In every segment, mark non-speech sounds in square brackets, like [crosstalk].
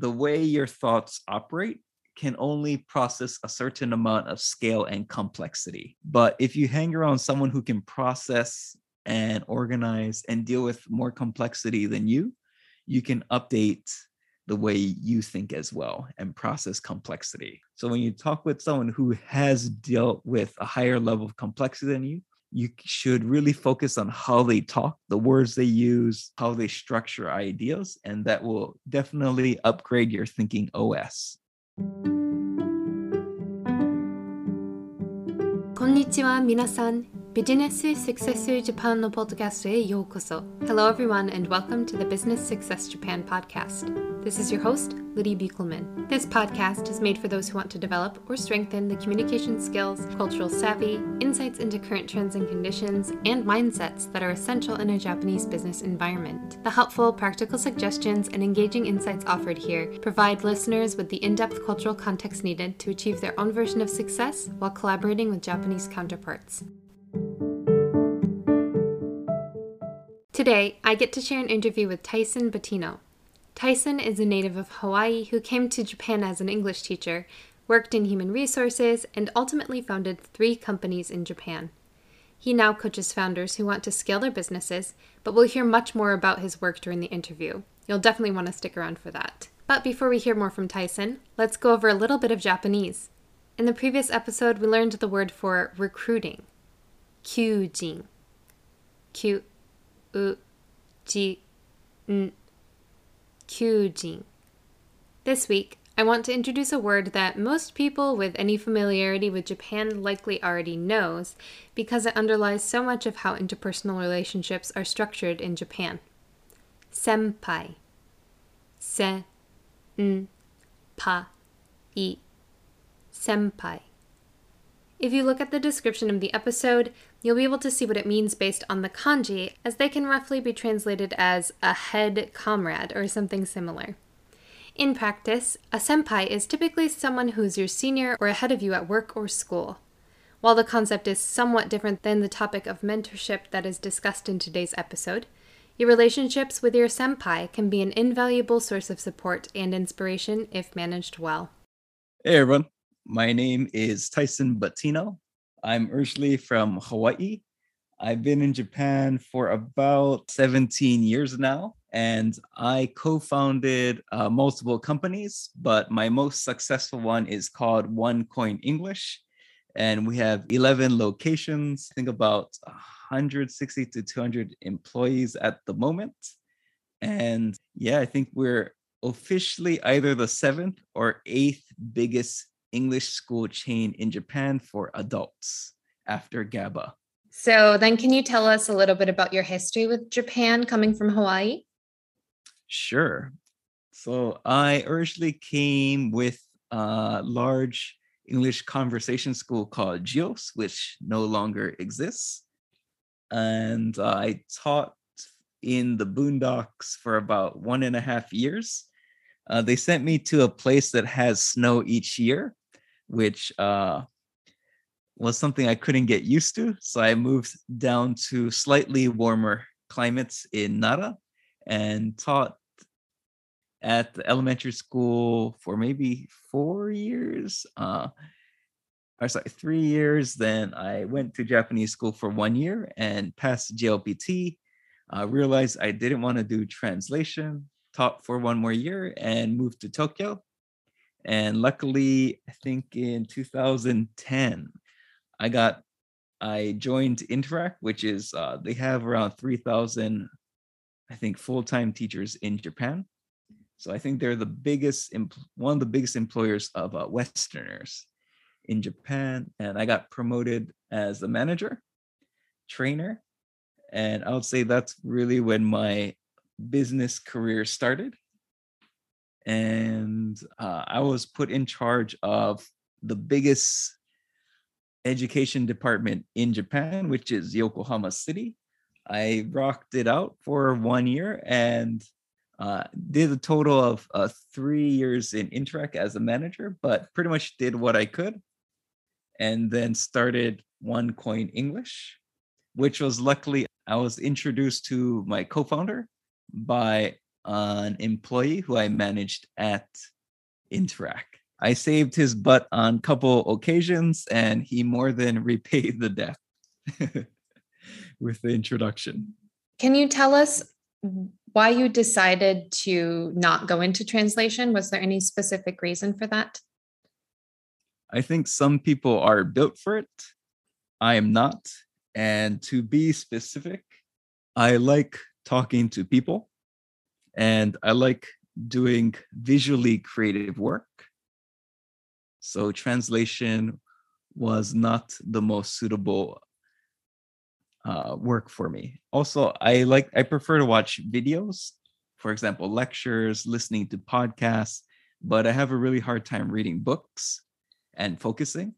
the way your thoughts operate can only process a certain amount of scale and complexity. But if you hang around someone who can process and organize and deal with more complexity than you, you can update the way you think as well and process complexity. So when you talk with someone who has dealt with a higher level of complexity than you, you should really focus on how they talk, the words they use, how they structure ideas, and that will definitely upgrade your thinking OS. こんにちは皆さん ビジネス Success Japan のポッドキャストへようこそ Hello everyone and welcome to the Business Success Japan podcast. This is your host, Liddy Buchelman. This podcast is made for those who want to develop or strengthen the communication skills, cultural savvy, insights into current trends and conditions, and mindsets that are essential in a Japanese business environment. The helpful, practical suggestions and engaging insights offered here provide listeners with the in depth cultural context needed to achieve their own version of success while collaborating with Japanese counterparts. Today, I get to share an interview with Tyson Batino. Tyson is a native of Hawaii who came to Japan as an English teacher, worked in human resources, and ultimately founded three companies in Japan. He now coaches founders who want to scale their businesses, but we'll hear much more about his work during the interview. You'll definitely want to stick around for that. But before we hear more from Tyson, let's go over a little bit of Japanese. In the previous episode, we learned the word for recruiting, kyujin. Q u ji. This week, I want to introduce a word that most people with any familiarity with Japan likely already knows because it underlies so much of how interpersonal relationships are structured in Japan. Senpai. Se n mm, pa i. Senpai. If you look at the description of the episode, you'll be able to see what it means based on the kanji, as they can roughly be translated as a head comrade or something similar. In practice, a senpai is typically someone who's your senior or ahead of you at work or school. While the concept is somewhat different than the topic of mentorship that is discussed in today's episode, your relationships with your senpai can be an invaluable source of support and inspiration if managed well. Hey everyone, my name is Tyson Batino. I'm originally from Hawaii. I've been in Japan for about 17 years now, and I co founded uh, multiple companies, but my most successful one is called One Coin English. And we have 11 locations, I think about 160 to 200 employees at the moment. And yeah, I think we're officially either the seventh or eighth biggest English school chain in Japan for adults after GABA. So, then can you tell us a little bit about your history with Japan coming from Hawaii? Sure. So, I originally came with a large English conversation school called GEOS, which no longer exists. And I taught in the boondocks for about one and a half years. Uh, they sent me to a place that has snow each year which uh, was something I couldn't get used to. So I moved down to slightly warmer climates in Nara and taught at the elementary school for maybe four years. Uh, or sorry, three years. Then I went to Japanese school for one year and passed JLPT. Uh, realized I didn't want to do translation, taught for one more year and moved to Tokyo and luckily i think in 2010 i got i joined interac which is uh, they have around 3000 i think full-time teachers in japan. So i think they're the biggest one of the biggest employers of uh, westerners in japan and i got promoted as the manager trainer and i would say that's really when my business career started and uh, I was put in charge of the biggest education department in Japan, which is Yokohama City. I rocked it out for one year and uh, did a total of uh, three years in Interac as a manager, but pretty much did what I could. And then started One Coin English, which was luckily I was introduced to my co founder by an employee who I managed at Interac. I saved his butt on a couple occasions and he more than [laughs] repaid the debt [laughs] with the introduction. Can you tell us why you decided to not go into translation? Was there any specific reason for that? I think some people are built for it. I am not. And to be specific, I like talking to people and I like doing visually creative work. So translation was not the most suitable uh, work for me. Also, I like I prefer to watch videos, for example, lectures, listening to podcasts, but I have a really hard time reading books and focusing.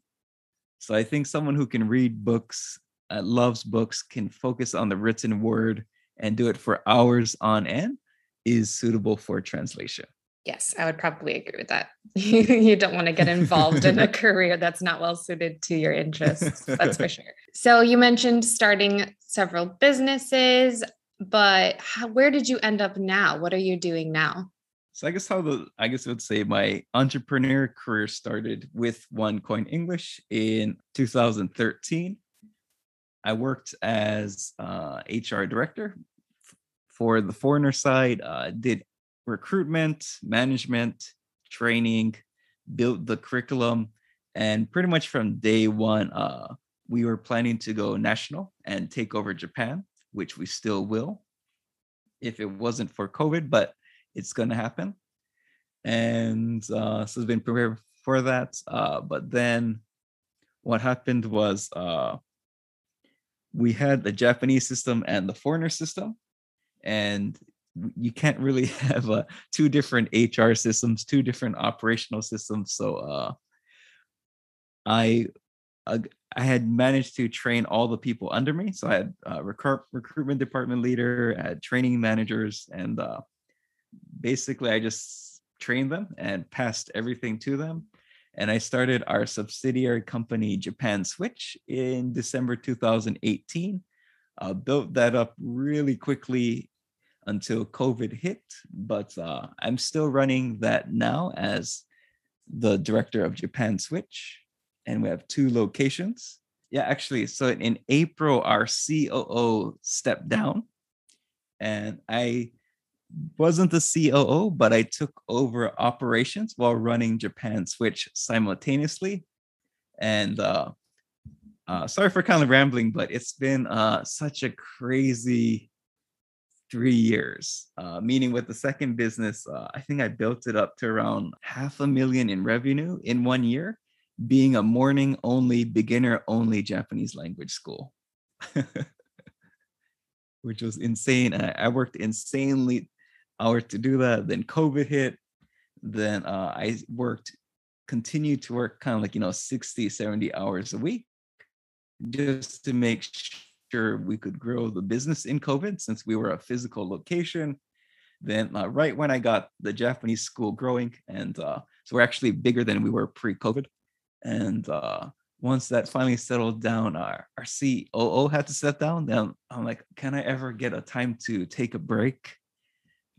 So I think someone who can read books, uh, loves books, can focus on the written word and do it for hours on end is suitable for translation. Yes, I would probably agree with that. [laughs] you don't want to get involved in a [laughs] career that's not well suited to your interests. That's for [laughs] sure. So you mentioned starting several businesses, but how, where did you end up now? What are you doing now? So I guess how the I guess I would say my entrepreneur career started with OneCoin English in 2013. I worked as uh, HR director for the foreigner side. Uh, did recruitment, management, training, built the curriculum, and pretty much from day one, uh, we were planning to go national and take over Japan, which we still will, if it wasn't for COVID, but it's going to happen. And uh, so it's been prepared for that. Uh, but then what happened was uh, we had the Japanese system and the foreigner system, and you can't really [laughs] have uh, two different HR systems, two different operational systems. So uh, I uh, I had managed to train all the people under me. So I had uh, recruit, recruitment department leader, I had training managers, and uh, basically I just trained them and passed everything to them. And I started our subsidiary company, Japan Switch, in December 2018. Uh, built that up really quickly until COVID hit, but uh, I'm still running that now as the director of Japan Switch, and we have two locations. Yeah, actually, so in April, our COO stepped down, and I wasn't the COO, but I took over operations while running Japan Switch simultaneously. And uh, uh, sorry for kind of rambling, but it's been uh, such a crazy three years. Uh, meaning with the second business, uh, I think I built it up to around half a million in revenue in one year, being a morning only, beginner only Japanese language school, [laughs] which was insane. I, I, worked insanely hours to do that. Then COVID hit. Then uh, I worked, continued to work kind of like, you know, 60, 70 hours a week just to make sure sure we could grow the business in COVID since we were a physical location. Then, uh, right when I got the Japanese school growing, and uh, so we're actually bigger than we were pre COVID. And uh, once that finally settled down, our, our COO had to set down. Then I'm like, can I ever get a time to take a break?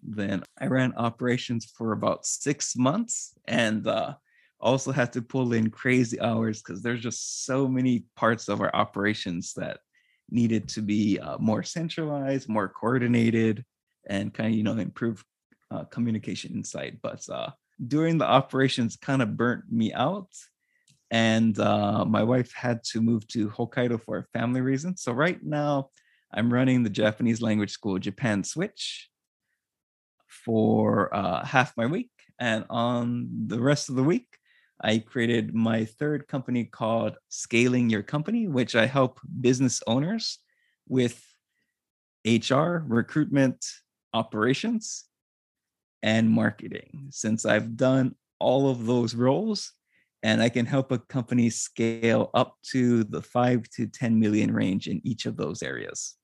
Then I ran operations for about six months and uh, also had to pull in crazy hours because there's just so many parts of our operations that needed to be uh, more centralized, more coordinated, and kind of you know improve uh, communication inside. But uh, during the operations, kind of burnt me out, and uh, my wife had to move to Hokkaido for family reason. So right now, I'm running the Japanese language school Japan Switch for uh, half my week, and on the rest of the week, I created my third company called Scaling Your Company, which I help business owners with HR, recruitment, operations, and marketing. Since I've done all of those roles, and I can help a company scale up to the five to 10 million range in each of those areas.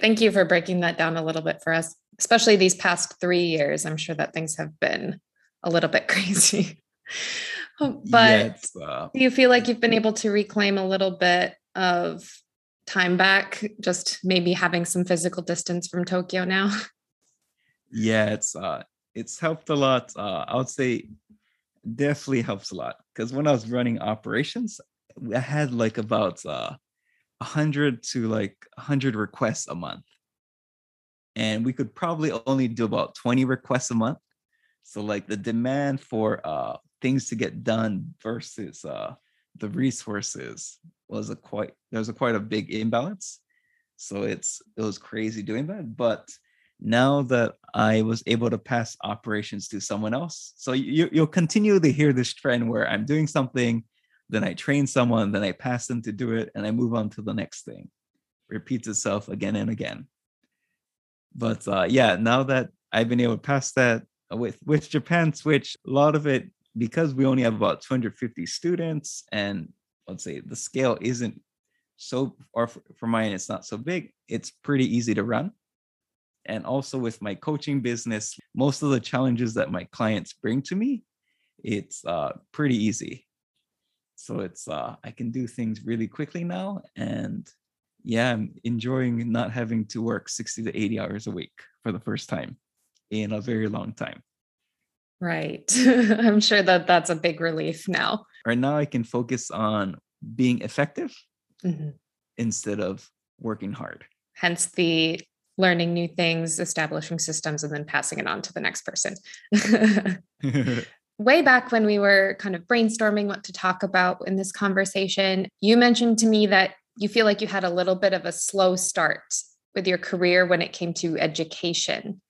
Thank you for breaking that down a little bit for us, especially these past three years. I'm sure that things have been a little bit [laughs] crazy. [laughs] But uh, do you feel like you've been able to reclaim a little bit of time back, just maybe having some physical distance from Tokyo now? [laughs] yeah, it's uh it's helped a lot. Uh I would say definitely helps a lot. Because when I was running operations, I had like about uh a hundred to like a hundred requests a month. And we could probably only do about 20 requests a month. So like the demand for uh things to get done versus uh the resources was a quite there's a quite a big imbalance. So it's it was crazy doing that but now that i was able to pass operations to someone else so you, you'll continue to hear this trend where i'm doing something then i train someone then i pass them to do it and i move on to the next thing. Repeats itself again and again. But uh, yeah now that i've been able to pass that with with japan switch a lot of it because we only have about 250 students and let's say the scale isn't so or for, mine it's not so big it's pretty easy to run. And also with my coaching business most of the challenges that my clients bring to me it's uh, pretty easy. So it's uh, i can do things really quickly now and yeah i'm enjoying not having to work 60 to 80 hours a week for the first time in a very long time Right. [laughs] I'm sure that that's a big relief now. Right now, I can focus on being effective mm-hmm. instead of working hard. Hence the learning new things, establishing systems, and then passing it on to the next person. [laughs] [laughs] Way back when we were kind of brainstorming what to talk about in this conversation, you mentioned to me that you feel like you had a little bit of a slow start with your career when it came to education.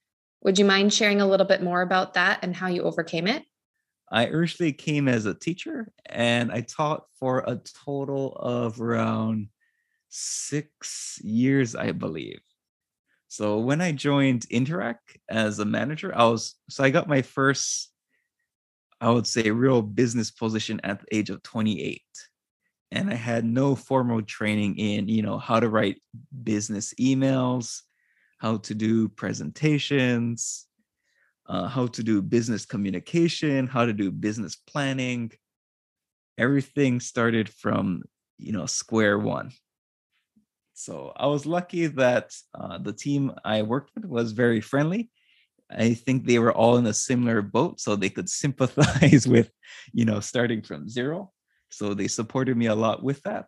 Would you mind sharing a little bit more about that and how you overcame it? I originally came as a teacher and I taught for a total of around six years, I believe. So when I joined Interac as a manager, I was so I got my first, I would say, real business position at the age of 28. And I had no formal training in, you know, how to write business emails, how to do presentations, uh, how to do business communication, how to do business planning. Everything started from you know square one. So I was lucky that uh, the team I worked with was very friendly. I think they were all in a similar boat, so they could [laughs] sympathize with, you know, starting from zero. So they supported me a lot with that.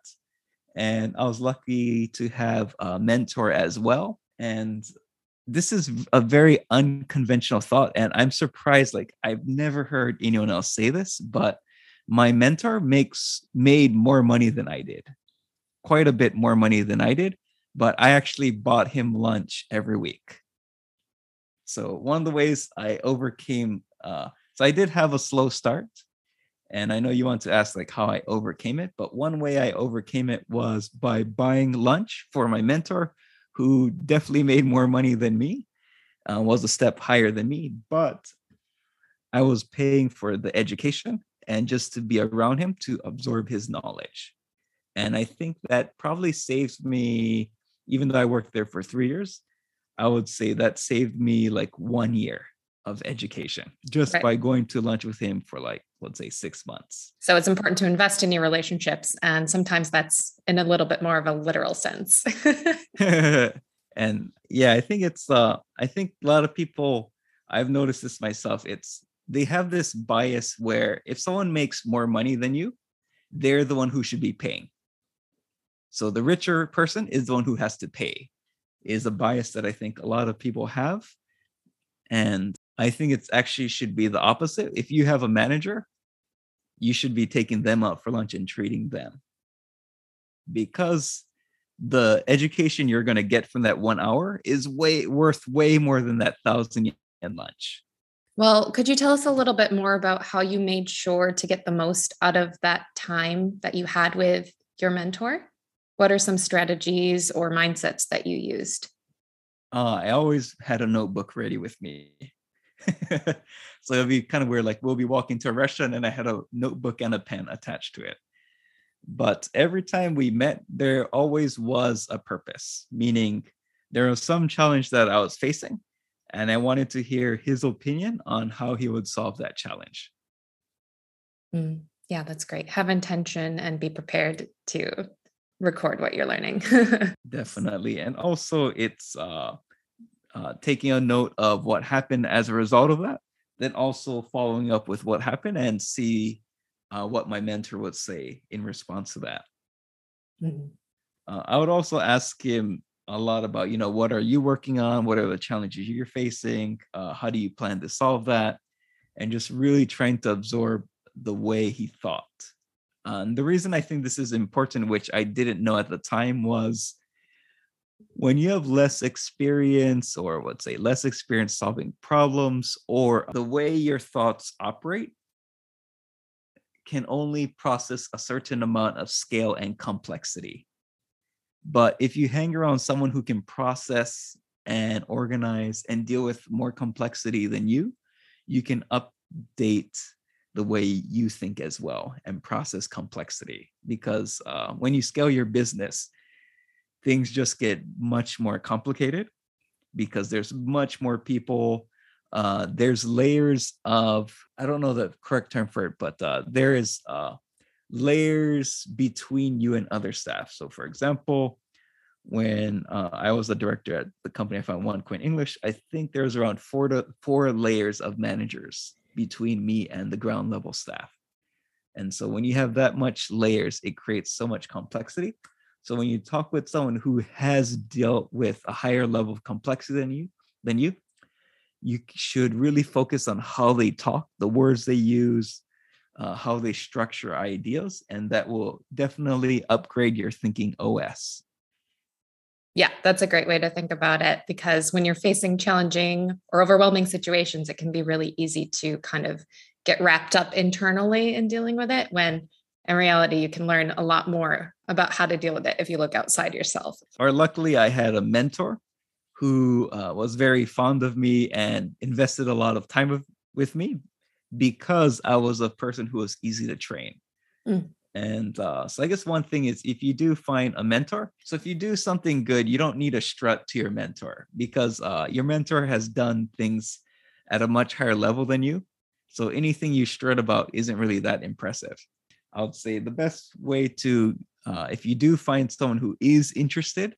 And I was lucky to have a mentor as well and this is a very unconventional thought and i'm surprised like i've never heard anyone else say this but my mentor makes made more money than i did quite a bit more money than i did but i actually bought him lunch every week. So one of the ways i overcame uh so i did have a slow start and i know you want to ask like how i overcame it but one way i overcame it was by buying lunch for my mentor who definitely made more money than me, uh, was a step higher than me, but I was paying for the education and just to be around him to absorb his knowledge. And I think that probably saves me, even though I worked there for three years, I would say that saved me like one year of education just right. by going to lunch with him for like let's say six months. So it's important to invest in your relationships and sometimes that's in a little bit more of a literal sense. [laughs] [laughs] And yeah i think it's uh i think a lot of people i've noticed this myself it's they have this bias where if someone makes more money than you they're the one who should be paying. So the richer person is the one who has to pay is a bias that i think a lot of people have. And I think it's actually should be the opposite. If you have a manager, you should be taking them out for lunch and treating them. Because the education you're going to get from that one hour is way worth way more than that thousand yen lunch. Well, could you tell us a little bit more about how you made sure to get the most out of that time that you had with your mentor? What are some strategies or mindsets that you used? Uh, I always had a notebook ready with me. [laughs] so it'll be kind of weird. Like we'll be walking to a restaurant and I had a notebook and a pen attached to it. But every time we met, there always was a purpose, meaning there was some challenge that I was facing, and I wanted to hear his opinion on how he would solve that challenge. Mm, yeah, that's great. Have intention and be prepared to record what you're learning. [laughs] Definitely. And also, it's uh, uh, taking a note of what happened as a result of that, then also following up with what happened and see uh, what my mentor would say in response to that. Mm-hmm. Uh, I would also ask him a lot about, you know, what are you working on? What are the challenges you're facing? Uh, how do you plan to solve that? And just really trying to absorb the way he thought. Uh, and the reason I think this is important, which I didn't know at the time, was when you have less experience, or let's say less experience solving problems, or the way your thoughts operate can only process a certain amount of scale and complexity. But if you hang around someone who can process and organize and deal with more complexity than you, you can update the way you think as well and process complexity. Because uh, when you scale your business, things just get much more complicated because there's much more people. Uh, there's layers of, I don't know the correct term for it, but uh, there is uh, layers between you and other staff. So, for example, when uh, I was a director at the company I found one Coin English, I think there's around four to four layers of managers between me and the ground level staff. And so when you have that much layers, it creates so much complexity. So when you talk with someone who has dealt with a higher level of complexity than you, than you, you should really focus on how they talk, the words they use, uh, how they structure ideas, and that will definitely upgrade your thinking OS. Yeah, that's a great way to think about it because when you're facing challenging or overwhelming situations, it can be really easy to kind of get wrapped up internally in dealing with it when in reality you can learn a lot more about how to deal with it if you look outside yourself. Or luckily I had a mentor who uh, was very fond of me and invested a lot of time with, with me because I was a person who was easy to train. Mm. And uh, so I guess one thing is if you do find a mentor, so if you do something good, you don't need a strut to your mentor because uh, your mentor has done things at a much higher level than you. So anything you strut about isn't really that impressive. I would say the best way to, uh, if you do find someone who is interested,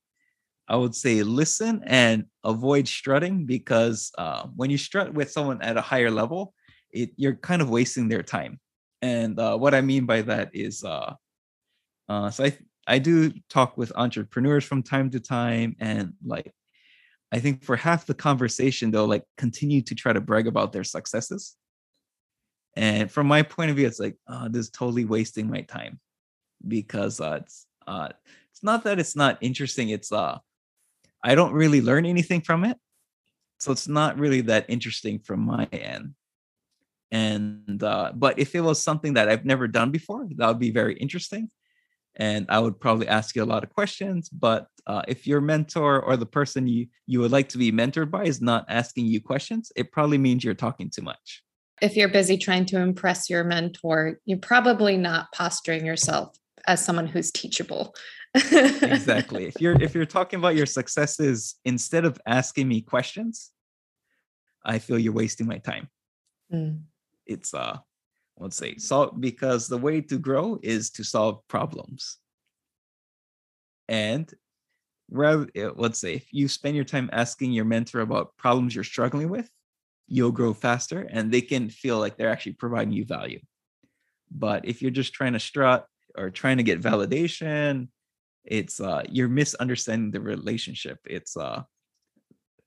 I would say listen and avoid strutting because uh, when you strut with someone at a higher level, it, you're kind of wasting their time and uh, what I mean by that is, uh, uh, so I I do talk with entrepreneurs from time to time, and like I think for half the conversation they'll like continue to try to brag about their successes. And from my point of view, it's like, oh, this is totally wasting my time because uh, it's uh, it's not that it's not interesting. It's uh, I don't really learn anything from it, so it's not really that interesting from my end. And uh, but if it was something that i've never done before that would be very interesting. And i would probably ask you a lot of questions but uh, if your mentor or the person you you would like to be mentored by is not asking you questions it probably means you're talking too much if you're busy trying to impress your mentor you're probably not posturing yourself as someone who's teachable. Exactly. If you're if you're talking about your successes instead of asking me questions i feel you're wasting my time. Mm. It's uh let's say solve because the way to grow is to solve problems. And rather eh, let's say if you spend your time asking your mentor about problems you're struggling with you'll grow faster and they can feel like they're actually providing you value but if you're just trying to strut or trying to get validation it's uh you're misunderstanding the relationship it's uh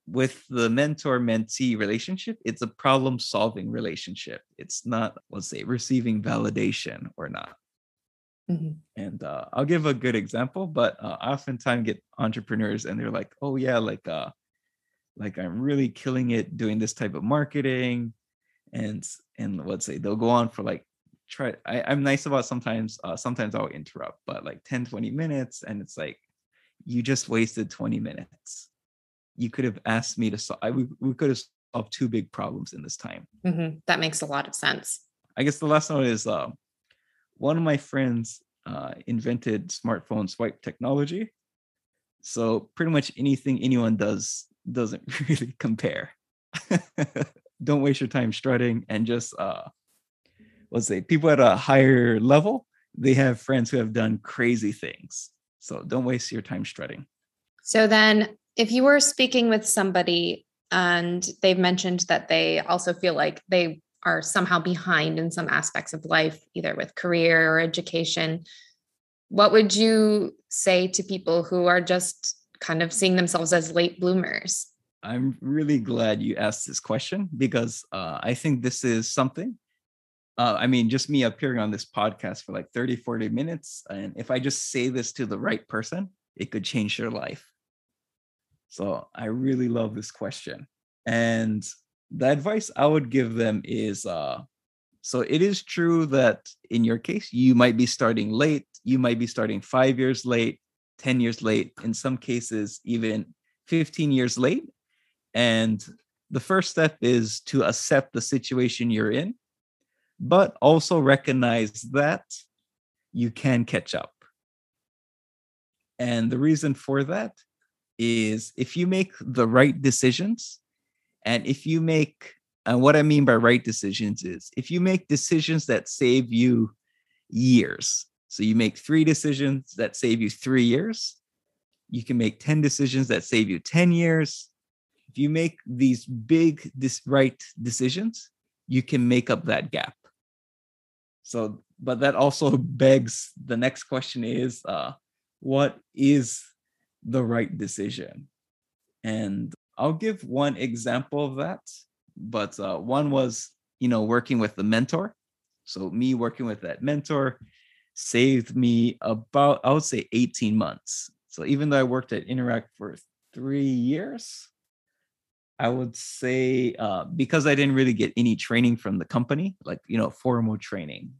with the mentor mentee relationship, it's a problem solving relationship. It's not, let's say, receiving validation or not. Mm-hmm. And uh, I'll give a good example, but uh, I oftentimes get entrepreneurs and they're like, oh, yeah, like, uh, like I'm really killing it doing this type of marketing. And, and let's say they'll go on for like, try, I, I'm nice about sometimes, uh, sometimes I'll interrupt, but like 10, 20 minutes. And it's like, you just wasted 20 minutes you could have asked me to solve. We, we could have solved two big problems in this time. Mm-hmm. That makes a lot of sense. I guess the last one is uh, one of my friends uh, invented smartphone swipe technology. So pretty much anything anyone does doesn't [laughs] really compare. [laughs] Don't waste your time strutting and just uh, let's say people at a higher level, they have friends who have done crazy things. So don't waste your time strutting. So then If you were speaking with somebody and they've mentioned that they also feel like they are somehow behind in some aspects of life, either with career or education, what would you say to people who are just kind of seeing themselves as late bloomers? I'm really glad you asked this question because uh, I think this is something. Uh, I mean, just me appearing on this podcast for like 30, 40 minutes. And if I just say this to the right person, it could change their life. So I really love this question. And the advice I would give them is uh, so it is true that in your case, you might be starting late, you might be starting five years late, 10 years late, in some cases, even 15 years late. And the first step is to accept the situation you're in, but also recognize that you can catch up. And the reason for that is if you make the right decisions, and if you make, and what I mean by right decisions is if you make decisions that save you years, so you make three decisions that save you three years. You can make 10 decisions that save you 10 years. If you make these big this right decisions, you can make up that gap. So, but that also [laughs] begs the next question is uh, what is the right decision? And I'll give one example of that. But uh, one was, you know, working with the mentor. So, me working with that mentor, saved me about, I would say 18 months. So even though I worked at Interac for three years, I would say uh, because I didn't really get any training from the company, like, you know, formal training.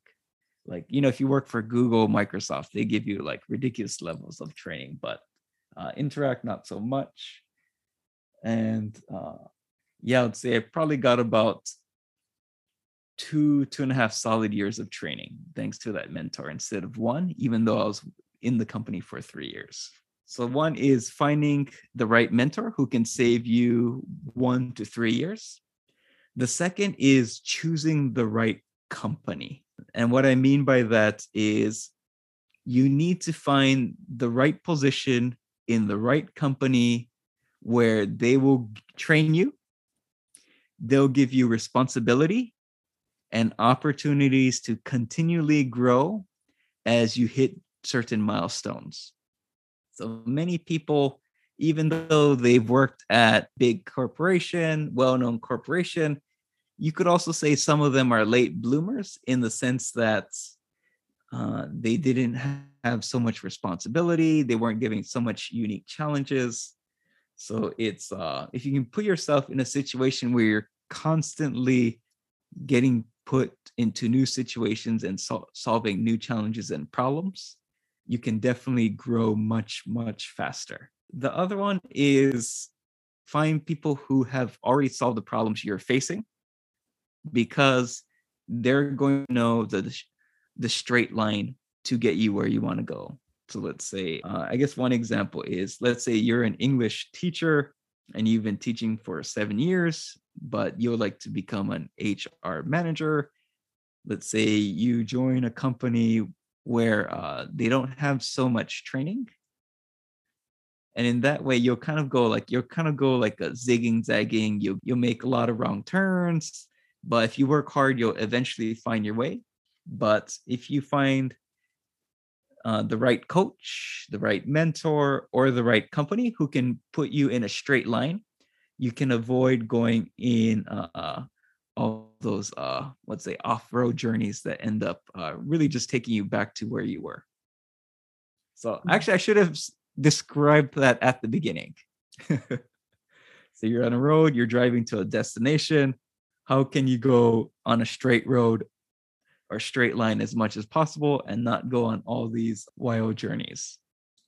Like, you know, if you work for Google, Microsoft, they give you like ridiculous levels of training, but uh, Interac, not so much. And uh, yeah, I would say I probably got about two two and a half solid years of training thanks to that mentor instead of one even though i was in the company for three years. So one is finding the right mentor who can save you one to three years. The second is choosing the right company. And what i mean by that is you need to find the right position in the right company where they will train you. They'll give you responsibility and opportunities to continually grow as you hit certain milestones. So many people, even though they've worked at big corporation, well-known corporation, you could also say some of them are late bloomers in the sense that uh, they didn't have so much responsibility, they weren't giving so much unique challenges. So it's uh, if you can put yourself in a situation where you're constantly getting put into new situations and sol- solving new challenges and problems, you can definitely grow much, much faster. The other one is find people who have already solved the problems you're facing because they're going to know the, the straight line to get you where you want to go. So let's say, uh, I guess one example is let's say you're an English teacher and you've been teaching for seven years but you would like to become an HR manager, let's say you join a company where uh, they don't have so much training. And in that way, you'll kind of go like you'll kind of go like a zigging, zagging. You you'll make a lot of wrong turns, but if you work hard, you'll eventually find your way. But if you find uh, the right coach, the right mentor, or the right company who can put you in a straight line, you can avoid going in uh, uh, all those uh, let's say off-road journeys that end up uh, really just taking you back to where you were. So mm-hmm. actually, I should have described that at the beginning. [laughs] so you're on a road, you're driving to a destination. How can you go on a straight road or straight line as much as possible and not go on all these wild journeys?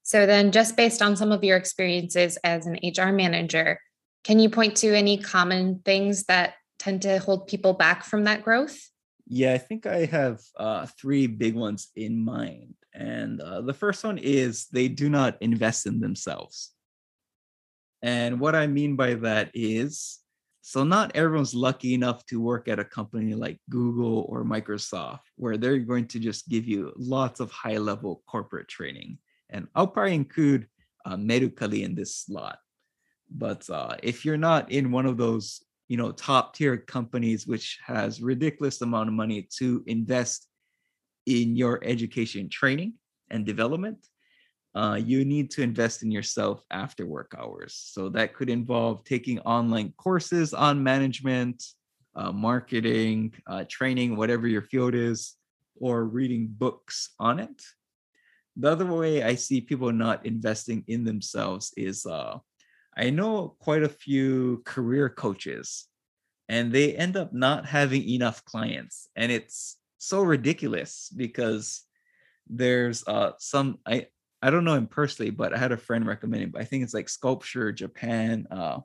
So then, just based on some of your experiences as an HR manager, can you point to any common things that tend to hold people back from that growth? Yeah, I think I have uh, three big ones in mind. And uh, the first one is they do not invest in themselves. And what I mean by that is so not everyone's lucky enough to work at a company like Google or Microsoft, where they're going to just give you lots of high level corporate training. And I'll probably include uh, Mercari in this slot But uh, if you're not in one of those, you know, top tier companies which has ridiculous amount of money to invest in your education training and development, uh, you need to invest in yourself after work hours. So that could involve taking online courses on management, uh, marketing, uh, training, whatever your field is, or reading books on it. The other way I see people not investing in themselves is uh, I know quite a few career coaches, and they end up not having enough clients. And it's so ridiculous because there's uh, some, I, I don't know him personally, but I had a friend recommend him. I think it's like Sculpture Japan. Uh,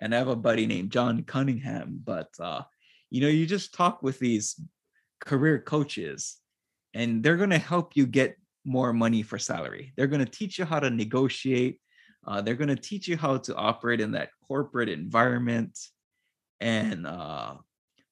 and I have a buddy named John Cunningham. But uh, you know, you just talk with these career coaches, and they're going to help you get more money for salary. They're going to teach you how to negotiate. Uh, they're going to teach you how to operate in that corporate environment. And uh,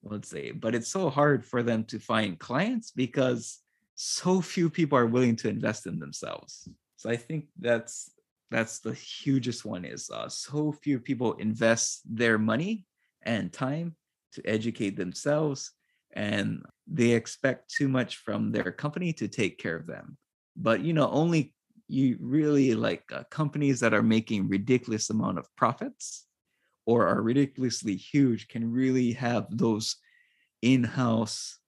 let's say, but it's so hard for them to find clients because so few people are willing to invest in themselves. So I think that's that's the hugest one is uh, so few people invest their money and time to educate themselves and they expect too much from their company to take care of them but you know only you really like uh, companies that are making ridiculous amount of profits or are ridiculously huge can really have those in-house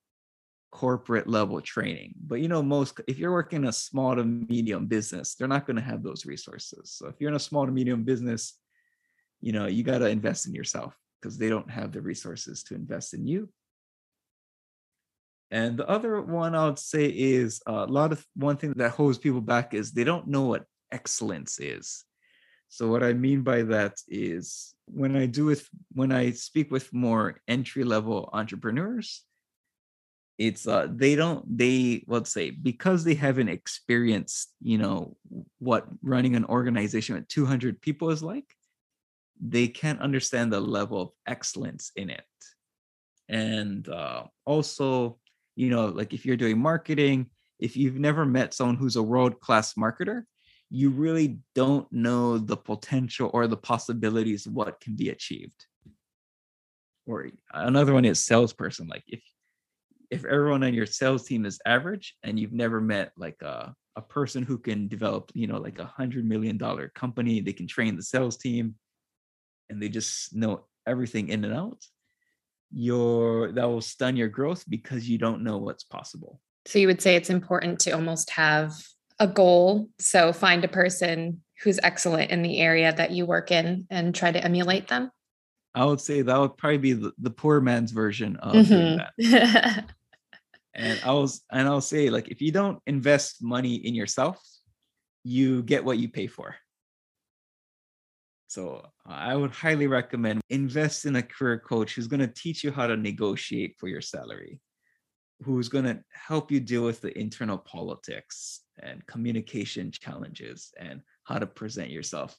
corporate level training. But you know, most if you're working a small to medium business, they're not going to have those resources. So if you're in a small to medium business, you know, you got to invest in yourself because they don't have the resources to invest in you. And the other one I would say is uh, a lot of one thing that holds people back is they don't know what excellence is. So what I mean by that is when I do with when I speak with more entry level entrepreneurs, it's uh they don't they let's say because they haven't experienced you know what running an organization with 200 people is like they can't understand the level of excellence in it and uh also you know like if you're doing marketing if you've never met someone who's a world class marketer you really don't know the potential or the possibilities of what can be achieved. Or another one is salesperson like if if everyone on your sales team is average and you've never met like a, a person who can develop you know like a hundred million dollar company they can train the sales team and they just know everything in and out your that will stun your growth because you don't know what's possible. So you would say it's important to almost have a goal. So find a person who's excellent in the area that you work in and try to emulate them. I would say that would probably be the, the poor man's version of mm-hmm. that. [laughs] And i was and i'll say like if you don't invest money in yourself you get what you pay for so i would highly recommend invest in a career coach who's going to teach you how to negotiate for your salary who's going to help you deal with the internal politics and communication challenges and how to present yourself.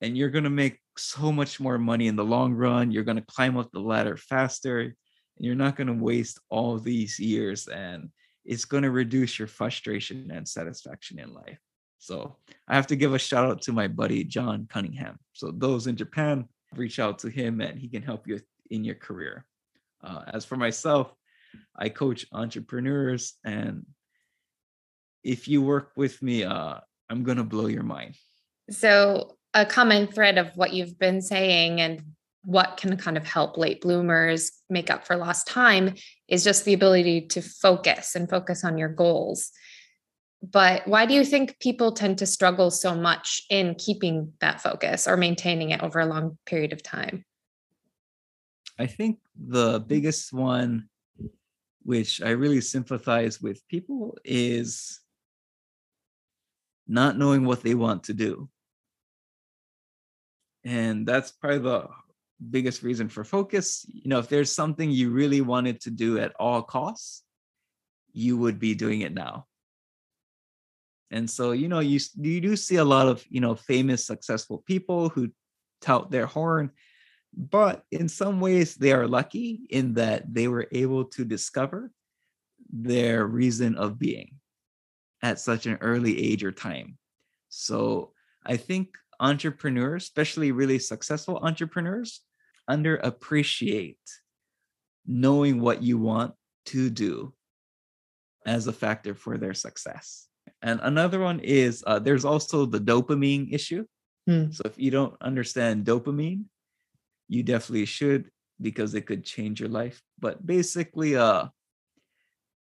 And you're going to make so much more money in the long run you're going to climb up the ladder faster and you're not going to waste all these years and it's going to reduce your frustration and satisfaction in life so i have to give a shout out to my buddy john cunningham. So those in japan reach out to him and he can help you in your career. Uh, as for myself i coach entrepreneurs and if you work with me uh, i'm to blow your mind. So a common thread of what you've been saying and what can kind of help late bloomers make up for lost time is just the ability to focus and focus on your goals. But why do you think people tend to struggle so much in keeping that focus or maintaining it over a long period of time? I think the biggest one, which I really sympathize with people, is not knowing what they want to do. And that's probably the biggest reason for focus you know if there's something you really wanted to do at all costs you would be doing it now and so you know you you do see a lot of you know famous successful people who tout their horn but in some ways they are lucky in that they were able to discover their reason of being at such an early age or time so i think entrepreneurs, especially really successful entrepreneurs, underappreciate knowing what you want to do as a factor for their success. And another one is uh, there's also the dopamine issue. Hmm. So if you don't understand dopamine, you definitely should because it could change your life. But basically, uh,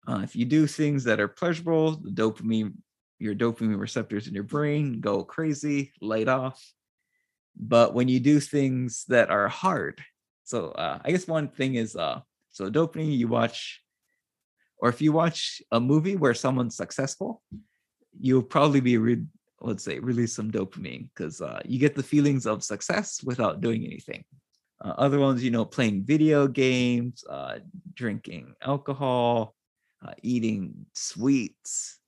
uh, if you do things that are pleasurable, the dopamine, your dopamine receptors in your brain go crazy, light off. But when you do things that are hard, so uh, I guess one thing is uh, so dopamine, you watch, or if you watch a movie where someone's successful, you'll probably be, re- let's say, release some dopamine because uh, you get the feelings of success without doing anything. Uh, other ones, you know, playing video games, uh, drinking alcohol, uh, eating sweets,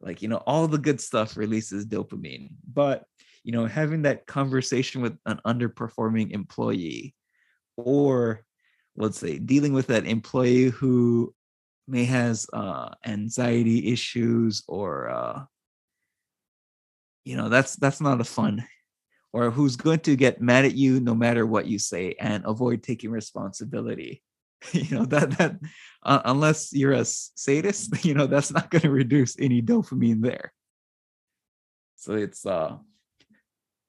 like, you know, all the good stuff releases dopamine. But, you know, having that conversation with an underperforming employee or let's say dealing with that employee who may has uh, anxiety issues or uh, you know that's that's not a fun or who's going to get mad at you no matter what you say and avoid taking responsibility. [laughs] You know that that uh, unless you're a sadist [laughs] you know that's not going to reduce any dopamine there. So it's uh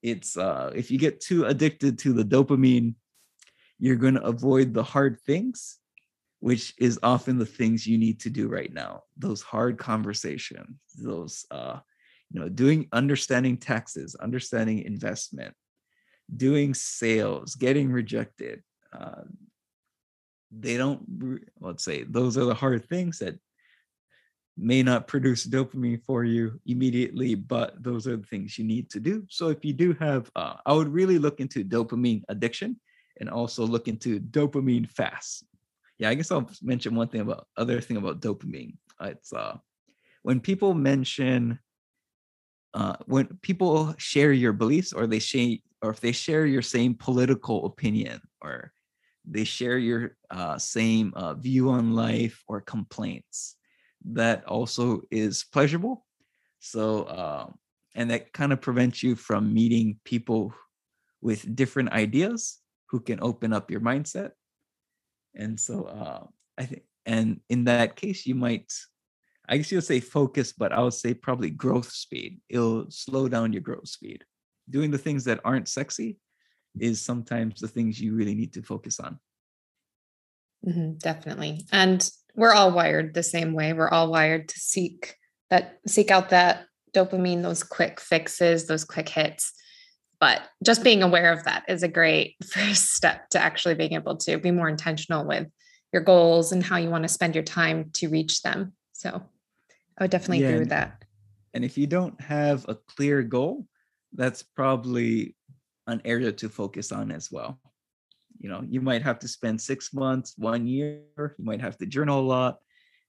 it's uh if you get too addicted to the dopamine you're going to avoid the hard things which is often the things you need to do right now. Those hard conversations those uh you know doing understanding taxes understanding investment doing sales getting rejected uh, they don't let's say those are the hard things that may not produce dopamine for you immediately but those are the things you need to do. So if you do have uh, i would really look into dopamine addiction and also look into dopamine fast yeah i guess i'll mention one thing about other thing about dopamine. It's uh when people mention uh when people share your beliefs or they share or if they share your same political opinion or they share your uh, same uh, view on life or complaints that also is pleasurable. So uh, and that kind of prevents you from meeting people with different ideas who can open up your mindset and so uh, i think and in that case you might i guess you'll say focus but i would say probably growth speed it'll slow down your growth speed doing the things that aren't sexy is sometimes the things you really need to focus on Mhm, definitely. And we're all wired the same way. We're all wired to seek that seek out that dopamine, those quick fixes, those quick hits. But just being aware of that is a great [laughs] first step to actually being able to be more intentional with your goals and how you want to spend your time to reach them. So I would definitely Yeah, agree with that. and if you don't have a clear goal that's probably an area to focus on as well you know you might have to spend six months one year you might have to journal a lot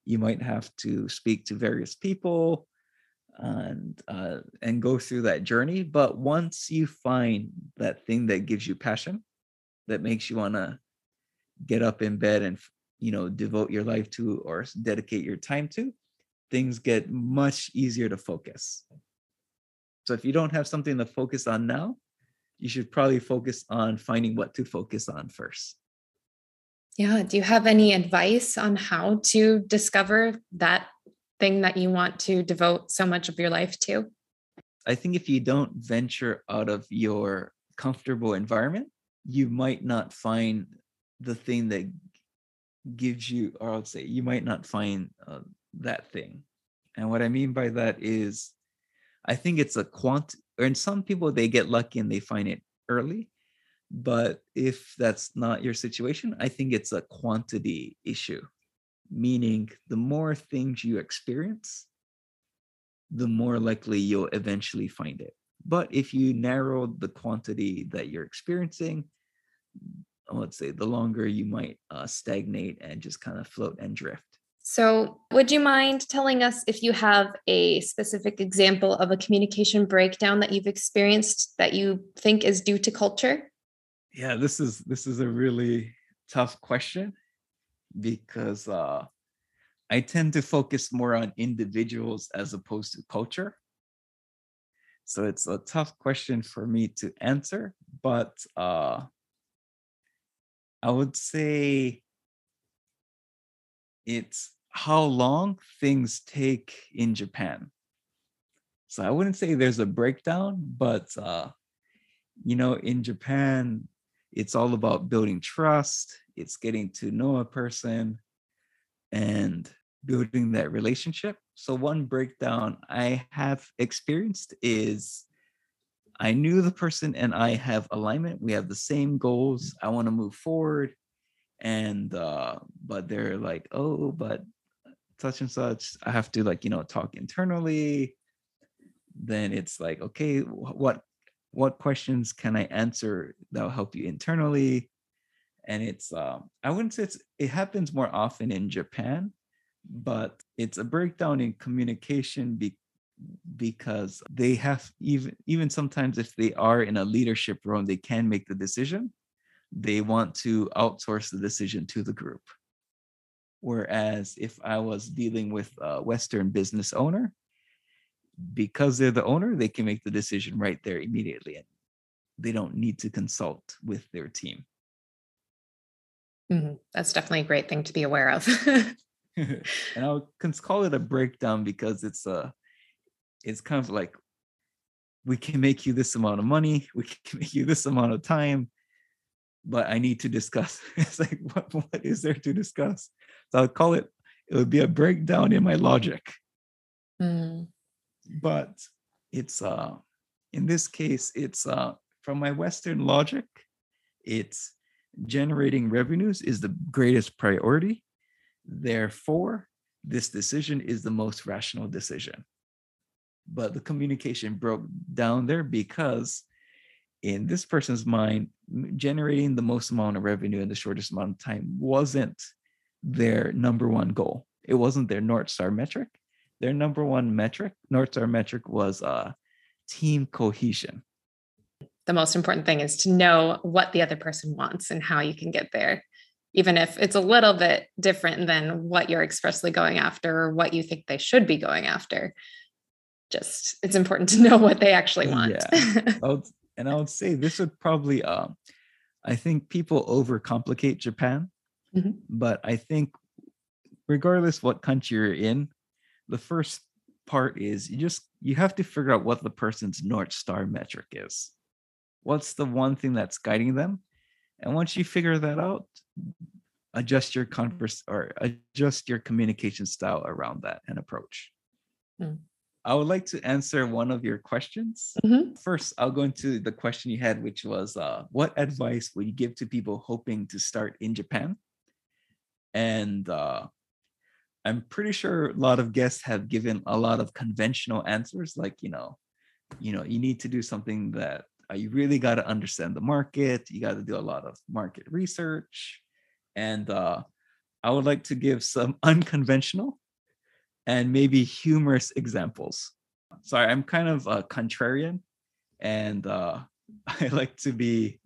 you might have to speak to various people and uh, and go through that journey but once you find that thing that gives you passion that makes you want to get up in bed and you know devote your life to or dedicate your time to things get much easier to focus so if you don't have something to focus on now you should probably focus on finding what to focus on first Yeah. Do you have any advice on how to discover that thing that you want to devote so much of your life to? I think if you don't venture out of your comfortable environment, you might not find the thing that gives you, or I would say, you might not find uh, that thing. And what I mean by that is, I think it's a quant, or in some people, they get lucky and they find it early. But if that's not your situation, I think it's a quantity issue, meaning the more things you experience, the more likely you'll eventually find it. But if you narrow the quantity that you're experiencing, let's say the longer you might uh, stagnate and just kind of float and drift. So, would you mind telling us if you have a specific example of a communication breakdown that you've experienced that you think is due to culture? Yeah, this is this is a really tough question because uh, I tend to focus more on individuals as opposed to culture. So it's a tough question for me to answer, but uh, I would say it's how long things take in Japan. So I wouldn't say there's a breakdown, but uh, you know, in Japan, it's all about building trust, it's getting to know a person and building that relationship. So one breakdown I have experienced is I knew the person and I have alignment. We have the same goals. I want to move forward. And uh, but they're like, oh, but such and such, I have to like, you know, talk internally. Then it's like, okay, what what questions can I answer that'll help you internally? And it's um, I wouldn't say it's it happens more often in Japan, but it's a breakdown in communication be, because they have even even sometimes if they are in a leadership role they can make the decision. They want to outsource the decision to the group. Whereas if i was dealing with a western business owner because they're the owner they can make the decision right there immediately and they don't need to consult with their team mm-hmm. that's definitely a great thing to be aware of [laughs] [laughs] and i can call it a breakdown because it's a it's kind of like we can make you this amount of money we can [laughs] make you this amount of time but i need to discuss it's like what, what is there to discuss so i'll call it it would be a breakdown in my logic mm. but it's uh in this case it's uh from my western logic it's generating revenues is the greatest priority. Therefore this decision is the most rational decision. But the communication broke down there because in this person's mind generating the most amount of revenue in the shortest amount of time wasn't their number one goal. It wasn't their north star metric. Their number one metric north star metric was uh, team cohesion the most important thing is to know what the other person wants and how you can get there even if it's a little bit different than what you're expressly going after or what you think they should be going after just it's important to [laughs] know what they actually want. Yeah. [laughs] I would, and I would say this would probably um I think people overcomplicate Japan, mm-hmm. but I think regardless what country you're in, the first part is you just you have to figure out what the person's north star metric is. What's the one thing that's guiding them? And once you figure that out, adjust your converse or adjust your communication style around that and approach. Mm. I would like to answer one of your questions. Mm-hmm. First, I'll go into the question you had, which was uh, what advice would you give to people hoping to start in Japan? And uh, I'm pretty sure a lot of guests have given a lot of conventional answers, like, you know, you know, you need to do something that uh, you really got to understand the market. You got to do a lot of market research. And uh, I would like to give some [laughs] unconventional and maybe humorous examples. Sorry, I'm kind of a contrarian and uh, [laughs] I like to be,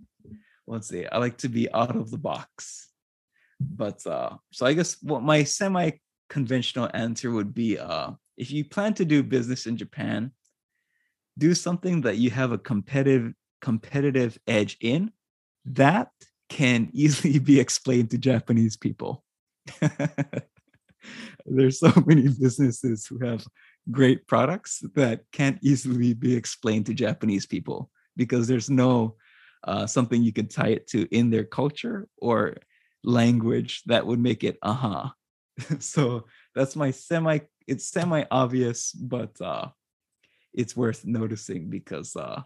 let's see, I like to be out of the box. But uh, so I guess what my semi conventional answer would be uh, if you plan to do business in Japan, do something that you have a competitive competitive edge in that can [laughs] easily be explained to Japanese people. [laughs] there's so many businesses who have great products that can't easily be explained to Japanese people because there's no uh, something you can tie it to in their culture or language that would make it aha. Uh-huh. [laughs] so that's my semi. It's semi obvious, but uh, it's worth noticing because uh,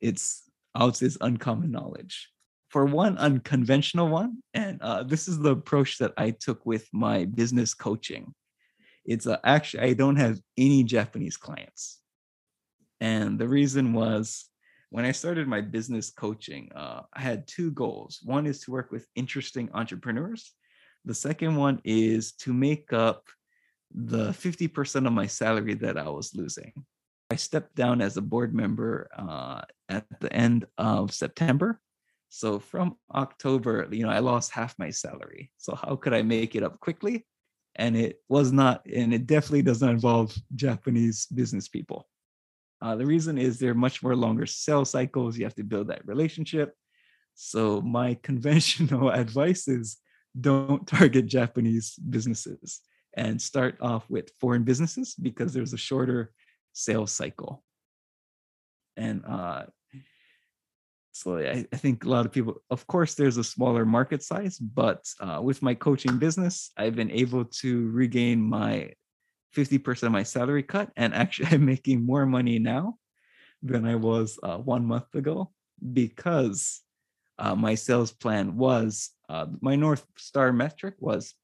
it's I would say it's uncommon knowledge for one unconventional one, and uh, this is the approach that I took with my business coaching. It's uh, actually, I don't have any Japanese clients. And the reason was when I started my business coaching, uh, I had two goals. One is to work with interesting entrepreneurs, the second one is to make up the 50% of my salary that I was losing. I stepped down as a board member uh, at the end of September so from October, you know, I lost half my salary. So how could I make it up quickly? And it was not, and it definitely does not involve Japanese business people. Uh, the reason is they're much more longer sales cycles. You have to build that relationship. So my [laughs] conventional advice is don't target Japanese businesses and start off with foreign businesses because there's a shorter sales cycle. And uh, so I, I, think a lot of people, of course, there's a smaller market size, but uh, with my coaching business, I've been able to regain my 50% of my salary cut. And actually, [laughs] I'm making more money now than I was uh, one month ago because uh, my sales plan was uh, my North Star metric was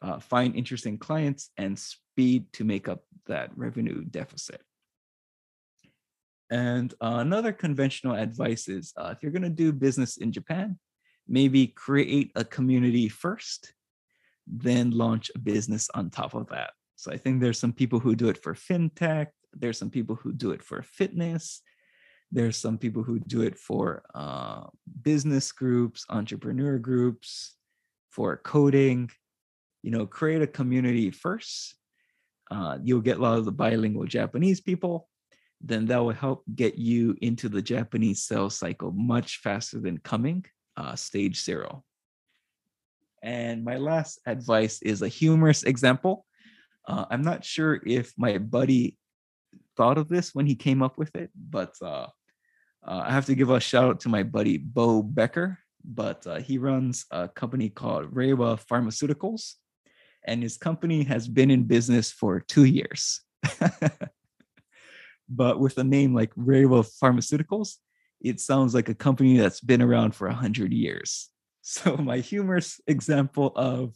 uh, find interesting clients and speed to make up that revenue deficit. And uh, another conventional advice is uh, if you're going to do business in Japan, maybe create a community first, then launch a business on top of that. So I think there's some people who do it for fintech, there's some people who do it for fitness, there's some people who do it for uh, business groups, entrepreneur groups, for coding. You know, create a community first. Uh, you'll get a lot of the bilingual Japanese people then that will help get you into the Japanese sales cycle much faster than coming uh, stage zero. And my last advice is a humorous example. Uh, I'm not sure if my buddy thought of this when he came up with it, but uh, uh I have to give a shout out to my buddy Bo Becker. But uh, he runs a company called Reiwa Pharmaceuticals, and his company has been in business for two years. [laughs] but with a name like Reiwa Pharmaceuticals, it sounds like a company that's been around for 100 years. [laughs] So, my humorous example of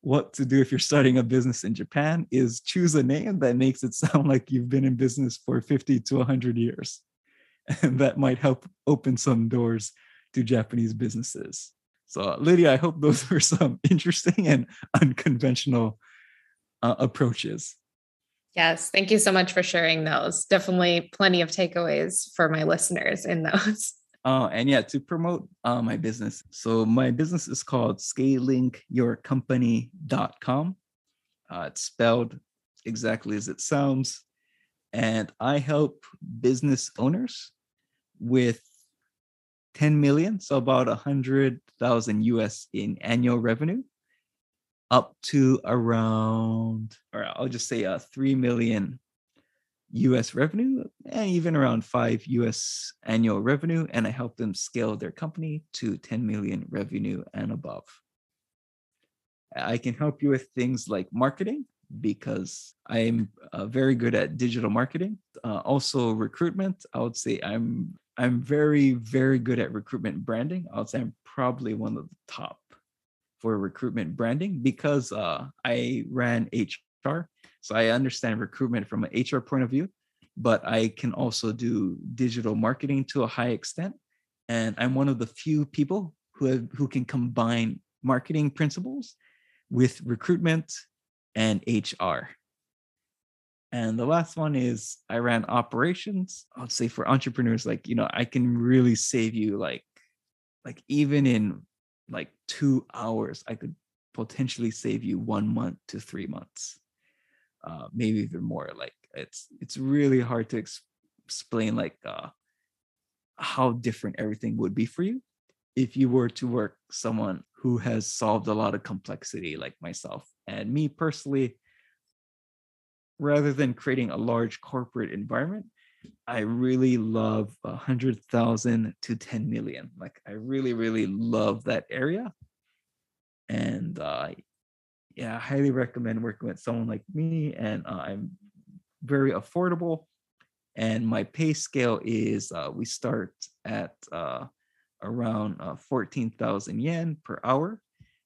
what to do if you're starting a business in Japan is choose a name that makes it [laughs] sound like you've been in business for 50 to 100 years. [laughs] And that might help open some doors to Japanese businesses. So, Lydia, I hope those were some interesting and unconventional uh, approaches. Yes, thank you so much for sharing those. Definitely plenty of takeaways for my listeners in those. [laughs] Oh, and yeah, to promote uh, my business. So my business is called scalingyourcompany.com. Uh, it's spelled exactly as it sounds. And I help business owners with 10 million, so about 100,000 US in annual revenue up to around, or I'll just say uh, 3 million US revenue and even around 5 US annual revenue. And I help them scale their company to 10 million revenue and above. I can help you with things like marketing because I'm uh, very good at digital marketing. Uh, also recruitment. I would say I'm I'm very very good at recruitment branding. I would say I'm probably one of the top for recruitment branding because uh, I ran HR. So I understand recruitment from an HR point of view, but I can also do digital marketing to a high extent. And I'm one of the few people who have, who can combine marketing principles with recruitment and HR. And the last one is I ran operations. I'll say for entrepreneurs, like, you know, I can really save you like, like even in like two hours, I could potentially save you one month to three months, uh, maybe even more. Like it's it's really hard to ex- explain like uh, how different everything would be for you if you were to work someone who has solved a lot of complexity like myself and me personally rather than creating a large corporate environment I really love a hundred thousand to 10 million. Like I really, really love that area. And uh yeah, I highly recommend working with someone like me. And uh, I'm very affordable. And my pay scale is uh, we start at uh, around uh, 14,000 yen per hour.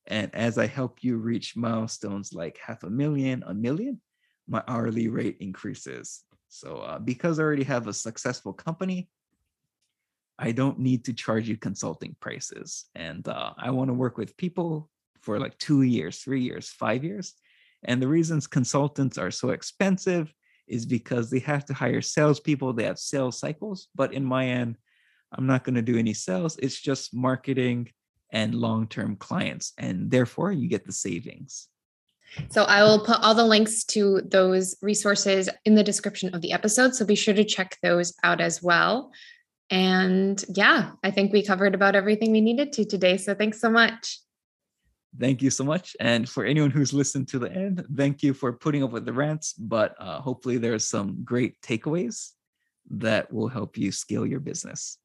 And as I help you reach milestones like half a million, a million, my hourly rate increases. So uh, because I already have a successful company, I don't need to charge you consulting prices. And uh, I want to work with people for like two years, three years, five years. And the reasons consultants are so expensive is because they have to hire salespeople, they have sales cycles. But in my end, I'm not going to do any sales. It's just marketing and long term clients. And therefore, you get the savings. So I will put all the links to those resources in the description of the episode. So be sure to check those out as well. And yeah, I think we covered about everything we needed to today. So thanks so much. Thank you so much. And for anyone who's listened to the end, thank you for putting up with the rants. But uh, hopefully, there's some great takeaways that will help you scale your business.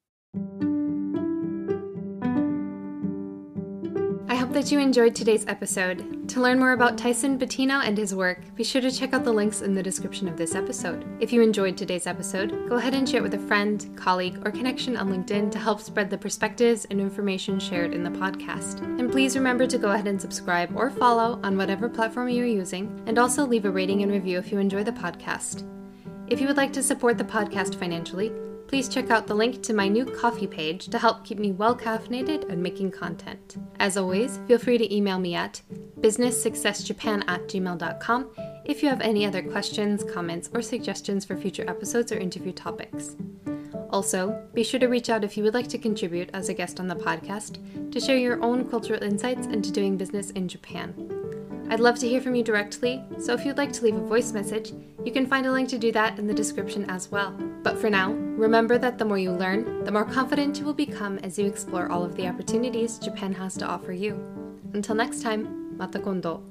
That you enjoyed today's episode. To learn more about Tyson Batino and his work, be sure to check out the links in the description of this episode. If you enjoyed today's episode, go ahead and share it with a friend, colleague, or connection on LinkedIn to help spread the perspectives and information shared in the podcast. And please remember to go ahead and subscribe or follow on whatever platform you're using, and also leave a rating and review if you enjoy the podcast. If you would like to support the podcast financially, please check out the link to my new Ko-fi page to help keep me well caffeinated and making content. As always, feel free to email me at businesssuccessjapan at gmail.com if you have any other questions, comments, or suggestions for future episodes or interview topics. Also, be sure to reach out if you would like to contribute as a guest on the podcast to share your own cultural insights into doing business in Japan. I'd love to hear from you directly, so if you'd like to leave a voice message, you can find a link to do that in the description as well. But for now, remember that the more you learn, the more confident you will become as you explore all of the opportunities Japan has to offer you. Until next time, mata kondo.